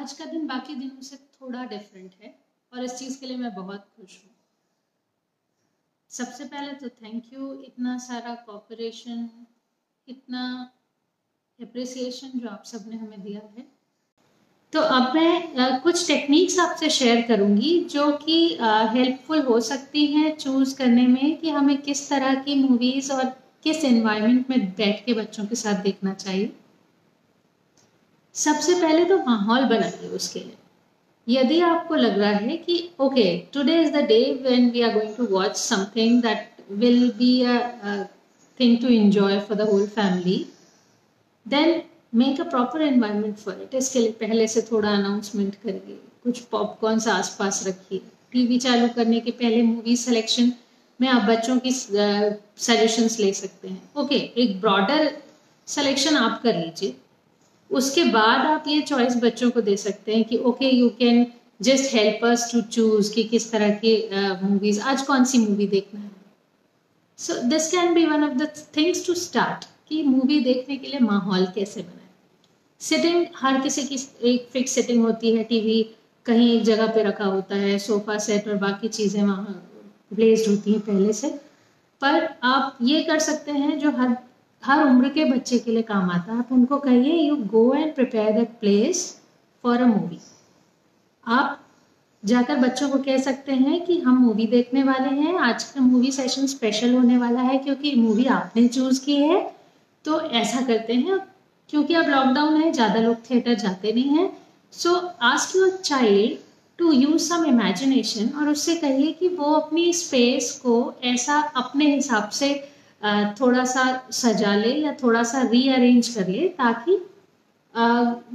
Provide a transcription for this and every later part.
आज का दिन, बाकी दिनों से थोड़ा डिफरेंट है और इस चीज़ के लिए मैं बहुत खुश हूँ। सबसे पहले तो थैंक यू इतना सारा कॉपरेशन इतना अप्रिसिएशन जो आप सबने हमें दिया है। तो अब मैं कुछ टेक्निक्स आपसे शेयर करूँगी जो कि हेल्पफुल हो सकती हैं चूज़ करने में कि हमें किस तरह की मूवीज़ और किस एनवायरनमेंट में बैठ के बच्चों के साथ देखना चाहिए। सबसे पहले तो माहौल बनाइए उसके लिए। यदि आपको लग रहा है कि okay today is the day when we are going to watch something that will be a thing to enjoy for the whole family then make a proper environment for it इसके लिए पहले से थोड़ा अनाउंसमेंट करिए कुछ popcorns आसपास रखिए। TV चालू करने के पहले मूवी सिलेक्शन में आप बच्चों की सजेशंस ले सकते हैं। ओके okay, एक ब्रॉडर सिलेक्शन आप कर लीजिए। उसके बाद आप ये चॉइस बच्चों को दे सकते हैं कि okay you can just help us to choose कि किस तरह की मूवीज़ uh, आज कौन सी मूवी देखना है? So this can be one of the things to start कि मूवी देखने के लिए माहौल कैसे बनाए? सिटिंग हर किसी की एक फिक्स सिटिंग होती है टीवी कहीं एक जगह पे रखा होता है सोफा सेट और बाकी चीज़ें वहाँ प्लेस्ड होती हैं पहले से। पर आप ये कर सकते हैं जो हर हर उम्र के बच्चे के लिए काम आता है। आप उनको कहिए you go and prepare that place for a movie आप जाकर बच्चों को कह सकते हैं कि हम मूवी देखने वाले हैं। आज का मूवी सेशन स्पेशल होने वाला है क्योंकि मूवी आपने चूज़ की है। तो ऐसा करते हैं। क्योंकि अब लॉकडाउन है, ज़्यादा लोग थिएटर जाते नहीं हैं। So ask your child to use some imagination और उससे कहिए कि वो अपनी स्पेस को ऐसा अपने हिसाब से थोड़ा सा सजा ले या थोड़ा सा रीअरेंज कर ले ताकि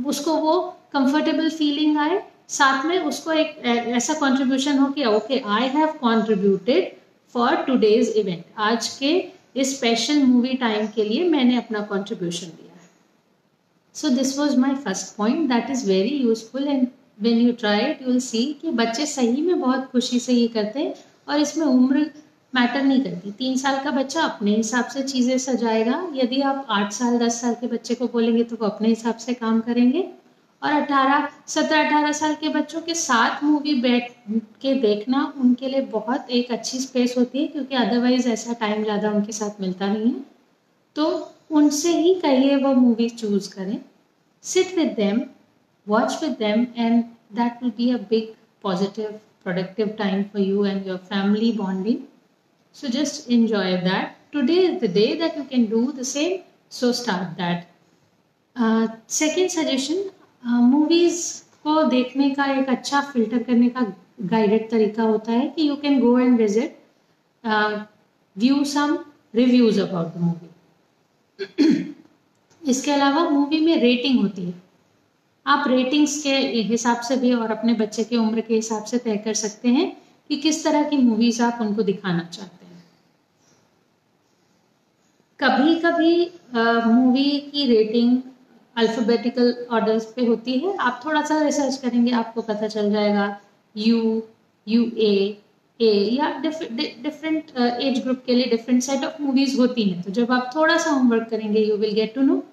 उसको वो कंफर्टेबल फीलिंग आए। साथ में उसको एक ऐसा कंट्रीब्यूशन हो कि okay I have contributed for today's event आज के इस स्पेशल मूवी टाइम के लिए मैंने अपना कंट्रीब्यूशन दिया है। So this was my first point that is very useful and when you try it you will see कि बच्चे सही में बहुत खुशी से ये करते हैं और इसमें उम्र मैटर नहीं करती। तीन साल का बच्चा अपने हिसाब से चीज़ें सजाएगा। यदि आप आठ साल, दस साल के बच्चे को बोलेंगे तो वो अपने हिसाब से काम करेंगे। और अठारह, सत्रह, अठारह साल के बच्चों के साथ मूवी बैठ के देखना उनके लिए बहुत एक अच्छी स्पेस होती है, क्योंकि अदरवाइज़ ऐसा टाइम ज़्यादा उनके साथ मिलता नहीं है। तो उनसे ही कहिए वो मूवी चूज़ करें। Sit with them watch with them and that will be a big positive productive time for you and your family bonding So just enjoy that. Today is the day that you can do the same. So start that. Uh, second suggestion, movies uh, को देखने का एक अच्छा filter करने का guided तरीका होता है कि you can go and visit view some reviews about the movie इसके अलावा मूवी में रेटिंग होती है आप रेटिंग्स के हिसाब से भी और अपने बच्चे के उम्र के हिसाब से तय कर सकते हैं कि किस तरह की मूवीज़ आप उनको दिखाना चाहते हैं कभी कभी मूवी की रेटिंग अल्फ़ाबेटिकल ऑर्डर्स पे होती है। आप थोड़ा सा रिसर्च करेंगे, आपको पता चल जाएगा। यू यू ए ए या डिफरेंट एज ग्रुप के लिए डिफरेंट सेट ऑफ़ मूवीज़ होती हैं। तो जब आप थोड़ा सा होमवर्क करेंगे you will get to know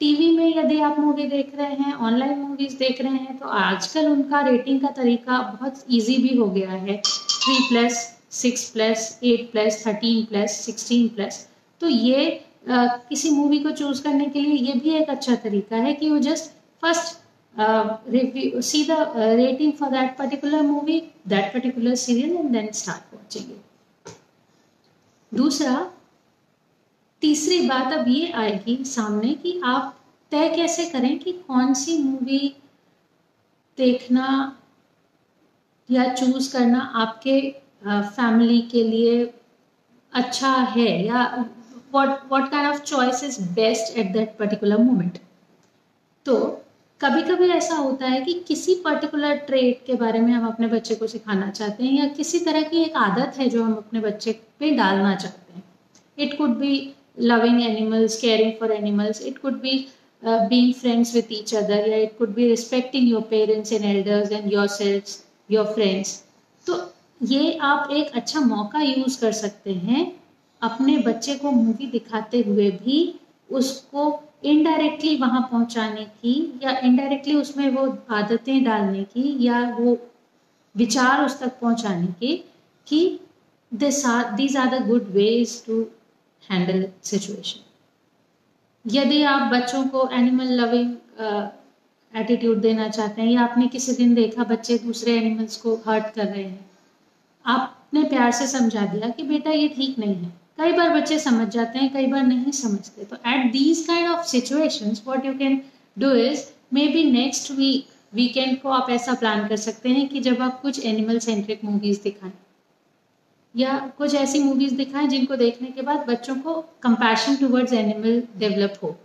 TV में यदि आप मूवी देख रहे हैं ऑनलाइन मूवीज़ देख रहे हैं तो आजकल उनका रेटिंग का तरीका बहुत इजी भी हो गया है। Three plus six plus eight plus thirteen plus sixteen plus तो ये आ, किसी मूवी को चूज़ करने के लिए ये भी एक अच्छा तरीका है कि you just first review see the rating for that particular movie that particular serial and then start watching दूसरा तीसरी बात अब ये आएगी सामने कि आप तय कैसे करें कि कौन सी मूवी देखना या चूज़ करना आपके फैमिली के लिए अच्छा है या what what kind of choice is best at that particular moment? तो कभी कभी ऐसा होता है कि किसी पर्टिकुलर ट्रेट के बारे में हम अपने बच्चे को सिखाना चाहते हैं या किसी तरह की एक आदत है जो हम अपने बच्चे पे डालना चाहते हैं। It could be loving animals caring for animals it could be being friends with each other या it could be respecting your parents and elders and your self your friends तो ये आप एक अच्छा मौका यूज़ कर सकते हैं अपने बच्चे को मूवी दिखाते हुए भी उसको इनडायरेक्टली वहाँ पहुँचाने की या इनडायरेक्टली उसमें वो आदतें डालने की या वो विचार उस तक पहुँचाने की कि this are these are the good ways to handle situation यदि आप बच्चों को एनिमल लविंग एटीट्यूड देना चाहते हैं या आपने किसी दिन देखा बच्चे दूसरे एनिमल्स को हर्ट कर रहे हैं, आपने प्यार से समझा दिया कि बेटा ये ठीक नहीं है। कई बार बच्चे समझ जाते हैं, कई बार नहीं समझते। तो at these kind of situations what you can do is maybe next week weekend को आप ऐसा प्लान कर सकते हैं कि जब आप कुछ एनिमल सेंट्रिक मूवीज़ दिखाएँ। या कुछ ऐसी मूवीज़ दिखाएँ जिनको देखने के बाद बच्चों को कंपैशन टुवर्ड्स एनिमल डेवलप हो।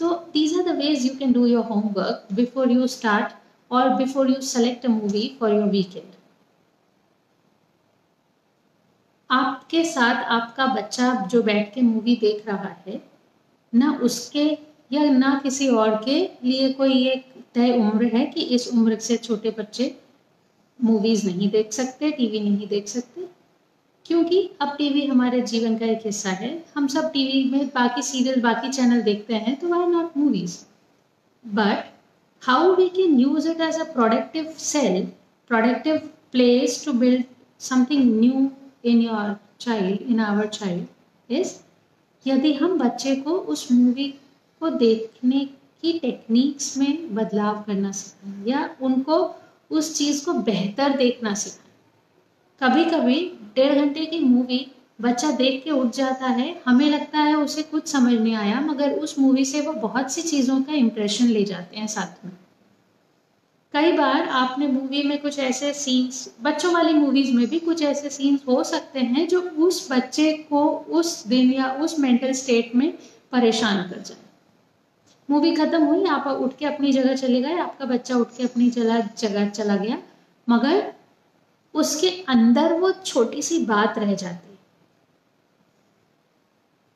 तो these are the ways you can do your homework before you start और before you select a movie for your weekend आपके साथ आपका बच्चा जो बैठ के मूवी देख रहा है, ना उसके या ना किसी और के लिए कोई एक तय उम्र है कि इस उम्र से छोटे बच्चे मूवीज़ नहीं देख सकते टीवी नहीं देख सकते? क्योंकि अब टीवी हमारे जीवन का एक हिस्सा है। हम सब टीवी में बाकी सीरियल बाकी चैनल देखते हैं तो why not movies but how we can use it as a productive sell productive place to build something new in your child in our child is यदि हम बच्चे को उस मूवी को देखने की टेक्निक्स में बदलाव करना सिखाएँ या उनको उस चीज़ को बेहतर देखना सिखाएँ कभी कभी डेढ़ घंटे की मूवी बच्चा देख के उठ जाता है, हमें लगता है उसे कुछ समझ नहीं आया, मगर उस मूवी से वो बहुत सी चीज़ों का इम्प्रेशन ले जाते हैं साथ में। कई बार आपने मूवी में कुछ ऐसे सीन्स बच्चों वाली मूवीज़ में भी कुछ ऐसे सीन्स हो सकते हैं जो उस बच्चे को उस दिन या उस मेंटल स्टेट में परेशान कर जाए। मूवी खत्म हुई, आप उठ के अपनी जगह चले गए, आपका बच्चा उठ के अपनी चला जगह चला गया, मगर उसके अंदर वो छोटी सी बात रह जाती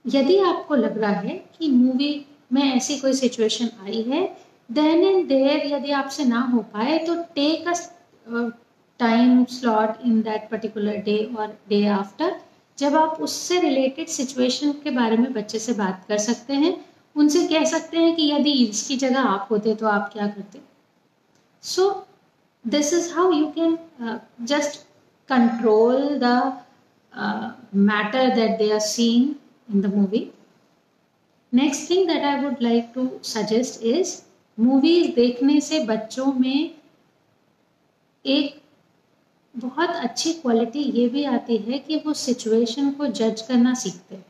यदि आपको लग रहा है कि मूवी में ऐसी कोई सिचुएशन आई है देन एंड देयर यदि आपसे ना हो पाए तो take a time slot in that particular day और डे आफ्टर जब आप उससे रिलेटेड सिचुएशन के बारे में बच्चे से बात कर सकते हैं, उनसे कह सकते हैं कि यदि इसकी जगह आप होते तो आप क्या करते। So this is how you can just control the matter that they are seeing in the movie next thing that I would like to suggest is movies देखने से बच्चों में एक बहुत अच्छी क्वालिटी ये भी आती है कि वो सिचुएशन को जज करना सीखते हैं।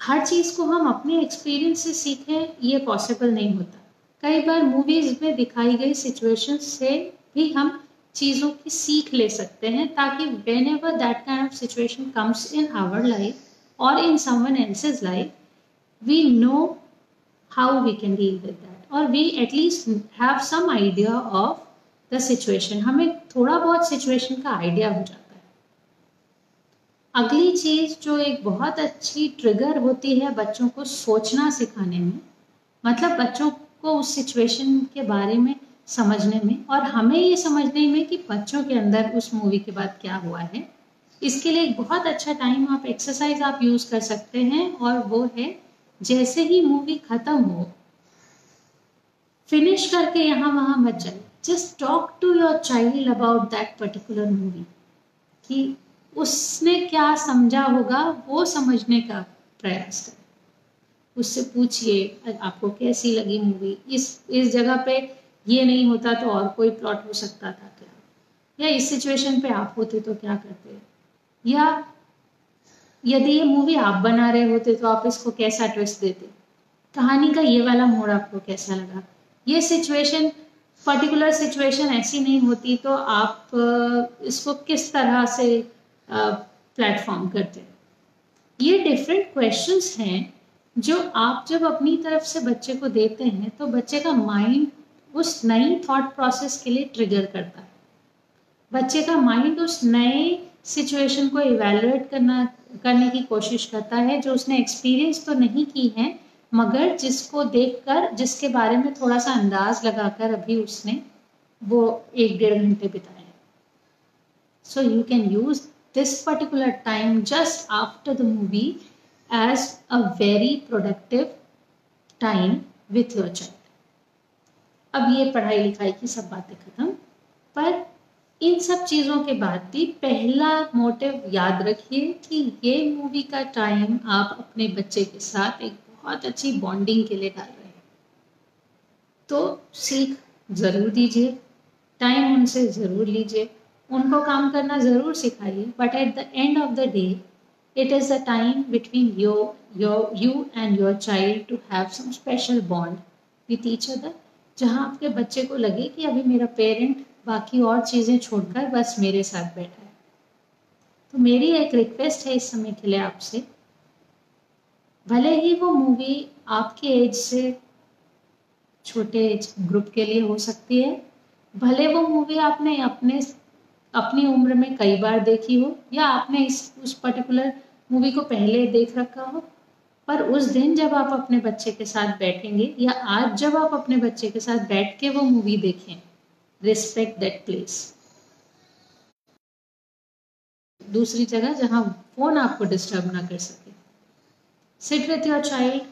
हर चीज़ को हम अपने एक्सपीरियंस से सीखें, ये पॉसिबल नहीं होता। कई बार मूवीज़ में दिखाई गई सिचुएशन से भी हम चीज़ों की सीख ले सकते हैं ताकि whenever that kind of situation comes in our life और in someone else's life we know how we can deal with that. or we at least have some idea of the situation. हमें थोड़ा बहुत situation का idea हो जाता है। अगली चीज़ जो एक बहुत अच्छी ट्रिगर होती है बच्चों को सोचना सिखाने में मतलब बच्चों को उस सिचुएशन के बारे में समझने में और हमें ये समझने में कि बच्चों के अंदर उस मूवी के बाद क्या हुआ है। इसके लिए एक बहुत अच्छा टाइम आप एक्सरसाइज आप यूज़ कर सकते हैं और वो है जैसे ही मूवी खत्म हो फिनिश करके यहाँ वहाँ मत जाए just talk to your child about that particular movie कि उसने क्या समझा होगा, वो समझने का प्रयास करें। उससे पूछिए, आपको कैसी लगी मूवी इस इस जगह पे ये नहीं होता तो और कोई प्लॉट हो सकता था क्या? या इस सिचुएशन पे आप होते तो क्या करते? या यदि ये मूवी आप बना रहे होते तो आप इसको कैसा ट्विस्ट देते? कहानी का ये वाला मोड़ आपको कैसा लगा? ये सिचुएशन पर्टिकुलर सिचुएशन ऐसी नहीं होती तो आप इसको किस तरह से प्लेटफॉर्म करते हैं? ये डिफरेंट क्वेश्चंस हैं जो आप जब अपनी तरफ़ से बच्चे को देते हैं तो बच्चे का माइंड उस नई थॉट प्रोसेस के लिए ट्रिगर करता है। बच्चे का माइंड उस नए सिचुएशन को इवेलुएट करना करने की कोशिश करता है, जो उसने एक्सपीरियंस तो नहीं की है, मगर जिसको देखकर, जिसके बारे में थोड़ा सा अंदाज लगाकर अभी उसने वो एक डेढ़ घंटे बिताए so you can use this particular time just after the movie as a very productive time with your child अब ये पढ़ाई लिखाई की सब बातें खत्म, पर इन सब चीज़ों के बाद भी पहला मोटिव याद रखिए कि ये मूवी का टाइम आप अपने बच्चे के साथ एक बहुत अच्छी बॉन्डिंग के लिए डाल रहे हैं। तो सीख ज़रूर दीजिए टाइम उनसे ज़रूर लीजिए, उनको काम करना ज़रूर सिखाइए but at the end of the day it is the time between your your you and your child to have some special bond with each other जहाँ आपके बच्चे को लगे कि अभी मेरा पेरेंट बाकी और चीज़ें छोड़कर बस मेरे साथ बैठा है। तो मेरी एक रिक्वेस्ट है इस समय के लिए आपसे। भले ही वो मूवी आपके एज से छोटे एज ग्रुप के लिए हो सकती है, भले वो मूवी आपने अपने, अपनी उम्र में कई बार देखी हो, या आपने इस, उस पर्टिकुलर मूवी को पहले देख रखा हो, पर उस दिन जब आप अपने बच्चे के साथ बैठेंगे, या आज जब आप अपने बच्चे के साथ बैठ के वो मूवी देखें रिस्पेक्ट दैट प्लेस दूसरी जगह जहाँ फ़ोन आपको डिस्टर्ब ना कर सके। Sit with your child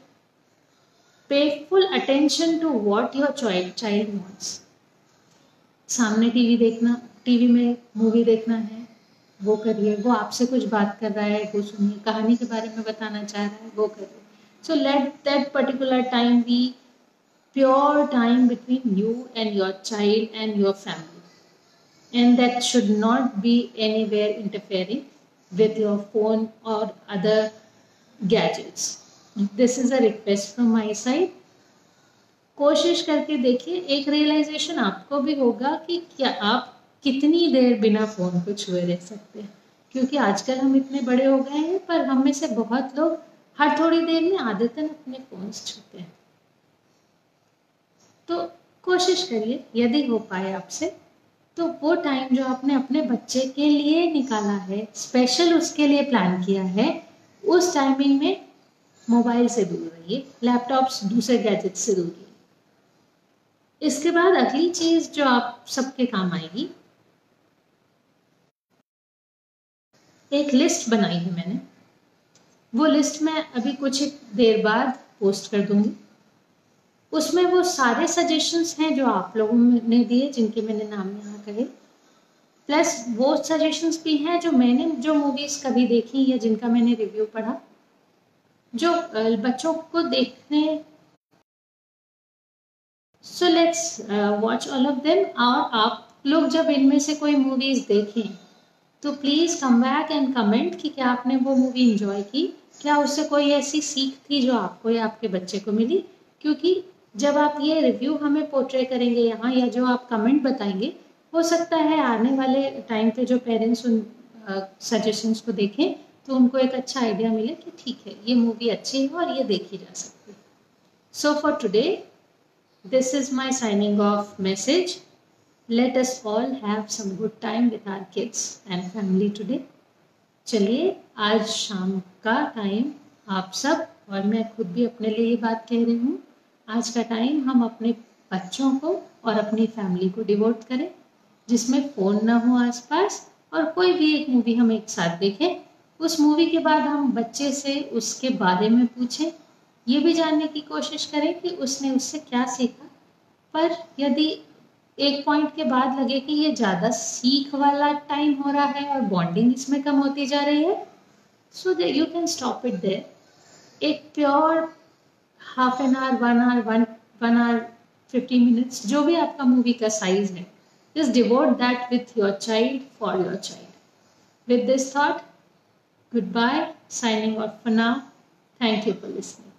pay full attention to what your child child wants सामने टीवी देखना टीवी में मूवी देखना है। वो करिए वो आपसे कुछ बात कर रहा है, वो सुनिए, कहानी के बारे में बताना चाह रहा है, वो करिए so let that particular time be pure time between you and your child and your family. And that should not be anywhere interfering with your phone or other gadgets. This is a request from my side. कोशिश करके देखिए एक realisation आपको भी होगा कि क्या आप कितनी देर बिना फ़ोन को छुए रह सकते हैं क्योंकि आजकल हम इतने बड़े हो गए हैं पर हम में से बहुत लोग हर थोड़ी देर में आदतन अपने फ़ोन छूते हैं तो कोशिश करिए, यदि हो पाए आपसे तो वो टाइम जो आपने अपने बच्चे के लिए निकाला है स्पेशल उसके लिए प्लान किया है, उस टाइमिंग में मोबाइल से दूर रहिए लैपटॉप्स दूसरे गैजेट से दूर रहिए। इसके बाद अगली चीज़ जो आप सबके काम आएगी, एक लिस्ट बनाई है मैंने। वो लिस्ट मैं अभी कुछ देर बाद पोस्ट कर दूँगी। उसमें वो सारे सजेशंस हैं जो आप लोगों ने दिए, जिनके मैंने नाम यहाँ कहे। प्लस वो सजेशंस भी हैं जो मैंने जो मूवीज़ कभी देखी या जिनका मैंने रिव्यू पढ़ा। जो बच्चों को देखने so let's watch all of them और आप लोग जब इनमें से कोई मूवीज़ देखें तो please come back and comment कि क्या आपने वो मूवी इंजॉय की। क्या उससे कोई ऐसी सीख थी जो आपको या आपके बच्चे को मिली? क्योंकि जब आप ये रिव्यू हमें पोर्ट्रे करेंगे यहाँ या जो आप कमेंट बताएँगे, हो सकता है आने वाले टाइम पे जो पेरेंट्स उन सजेशंस को देखें तो उनको एक अच्छा आइडिया मिले कि ठीक है, ये मूवी अच्छी है और ये देखी जा सकती है। So for today this is my signing off message let us all have some good time with our kids and family today चलिए, आज शाम का टाइम आप सब, और मैं खुद भी अपने लिए ये बात कह रही हूँ। आज का टाइम हम अपने बच्चों को और अपनी फैमिली को डिवोट करें, जिसमें फ़ोन ना हो आसपास और कोई भी एक मूवी हम एक साथ देखें। उस मूवी के बाद हम बच्चे से उसके बारे में पूछें। ये भी जानने की कोशिश करें कि उसने उससे क्या सीखा। पर यदि एक पॉइंट के बाद लगे कि ये ज़्यादा सीख वाला टाइम हो रहा है और बॉन्डिंग इसमें कम होती जा रही है so they you can stop it there एक pure half an hour one hour one one hour fifteen minutes जो भी आपका मूवी का साइज़ है just devote that with your child for your child with this thought goodbye signing off for thank you for listening